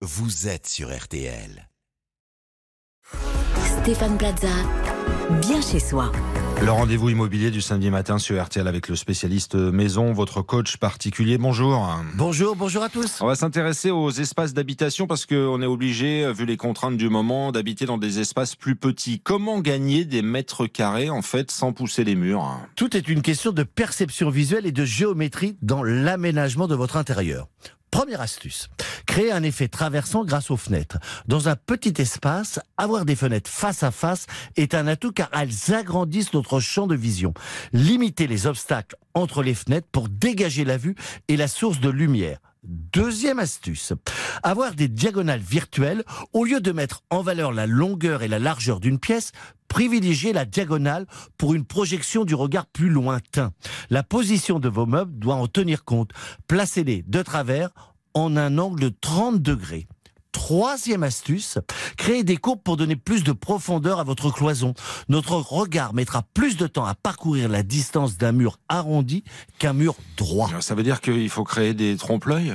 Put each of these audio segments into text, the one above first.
vous êtes sur RTL. Stéphane Plaza, bien chez soi. Le rendez-vous immobilier du samedi matin sur RTL avec le spécialiste maison, votre coach particulier. Bonjour. Bonjour, bonjour à tous. On va s'intéresser aux espaces d'habitation parce qu'on est obligé, vu les contraintes du moment, d'habiter dans des espaces plus petits. Comment gagner des mètres carrés en fait sans pousser les murs? Tout est une question de perception visuelle et de géométrie dans l'aménagement de votre intérieur. Première astuce, créer un effet traversant grâce aux fenêtres. Dans un petit espace, avoir des fenêtres face à face est un atout car elles agrandissent notre champ de vision. Limiter les obstacles entre les fenêtres pour dégager la vue et la source de lumière. Deuxième astuce, avoir des diagonales virtuelles, au lieu de mettre en valeur la longueur et la largeur d'une pièce, privilégier la diagonale pour une projection du regard plus lointain. La position de vos meubles doit en tenir compte. Placez-les de travers en un angle de 30 degrés. Troisième astuce, créer des courbes pour donner plus de profondeur à votre cloison. Notre regard mettra plus de temps à parcourir la distance d'un mur arrondi qu'un mur droit. Ça veut dire qu'il faut créer des trompe-l'œil?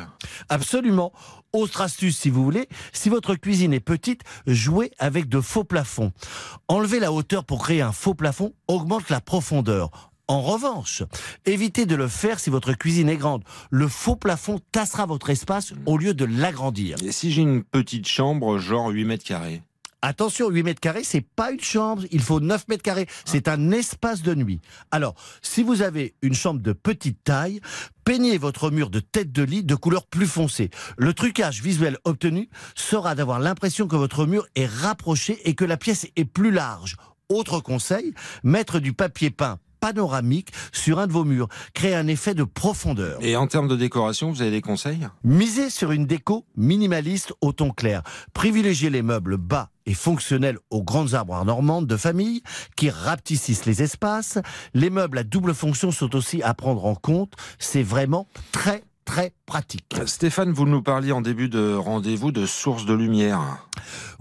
Absolument. Autre astuce, si vous voulez, si votre cuisine est petite, jouez avec de faux plafonds. Enlever la hauteur pour créer un faux plafond augmente la profondeur. En revanche, évitez de le faire si votre cuisine est grande. Le faux plafond tassera votre espace au lieu de l'agrandir. Et si j'ai une petite chambre, genre 8 mètres carrés Attention, 8 mètres carrés, c'est pas une chambre, il faut 9 mètres carrés. C'est un espace de nuit. Alors, si vous avez une chambre de petite taille, peignez votre mur de tête de lit de couleur plus foncée. Le trucage visuel obtenu sera d'avoir l'impression que votre mur est rapproché et que la pièce est plus large. Autre conseil, mettre du papier peint panoramique sur un de vos murs. Créer un effet de profondeur. Et en termes de décoration, vous avez des conseils? Misez sur une déco minimaliste au ton clair. Privilégiez les meubles bas et fonctionnels aux grandes arbres normandes de famille qui rapetissent les espaces. Les meubles à double fonction sont aussi à prendre en compte. C'est vraiment très très pratique. Stéphane, vous nous parliez en début de rendez-vous de sources de lumière.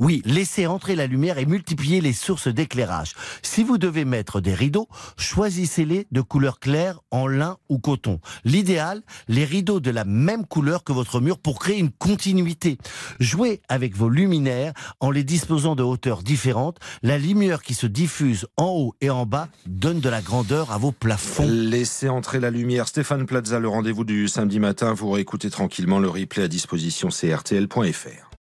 Oui, laissez entrer la lumière et multiplier les sources d'éclairage. Si vous devez mettre des rideaux, choisissez-les de couleur claire en lin ou coton. L'idéal, les rideaux de la même couleur que votre mur pour créer une continuité. Jouez avec vos luminaires en les disposant de hauteurs différentes. La lumière qui se diffuse en haut et en bas donne de la grandeur à vos plafonds. Laissez entrer la lumière. Stéphane Plaza, le rendez-vous du samedi matin. Vous réécoutez tranquillement le replay à disposition crtl.fr.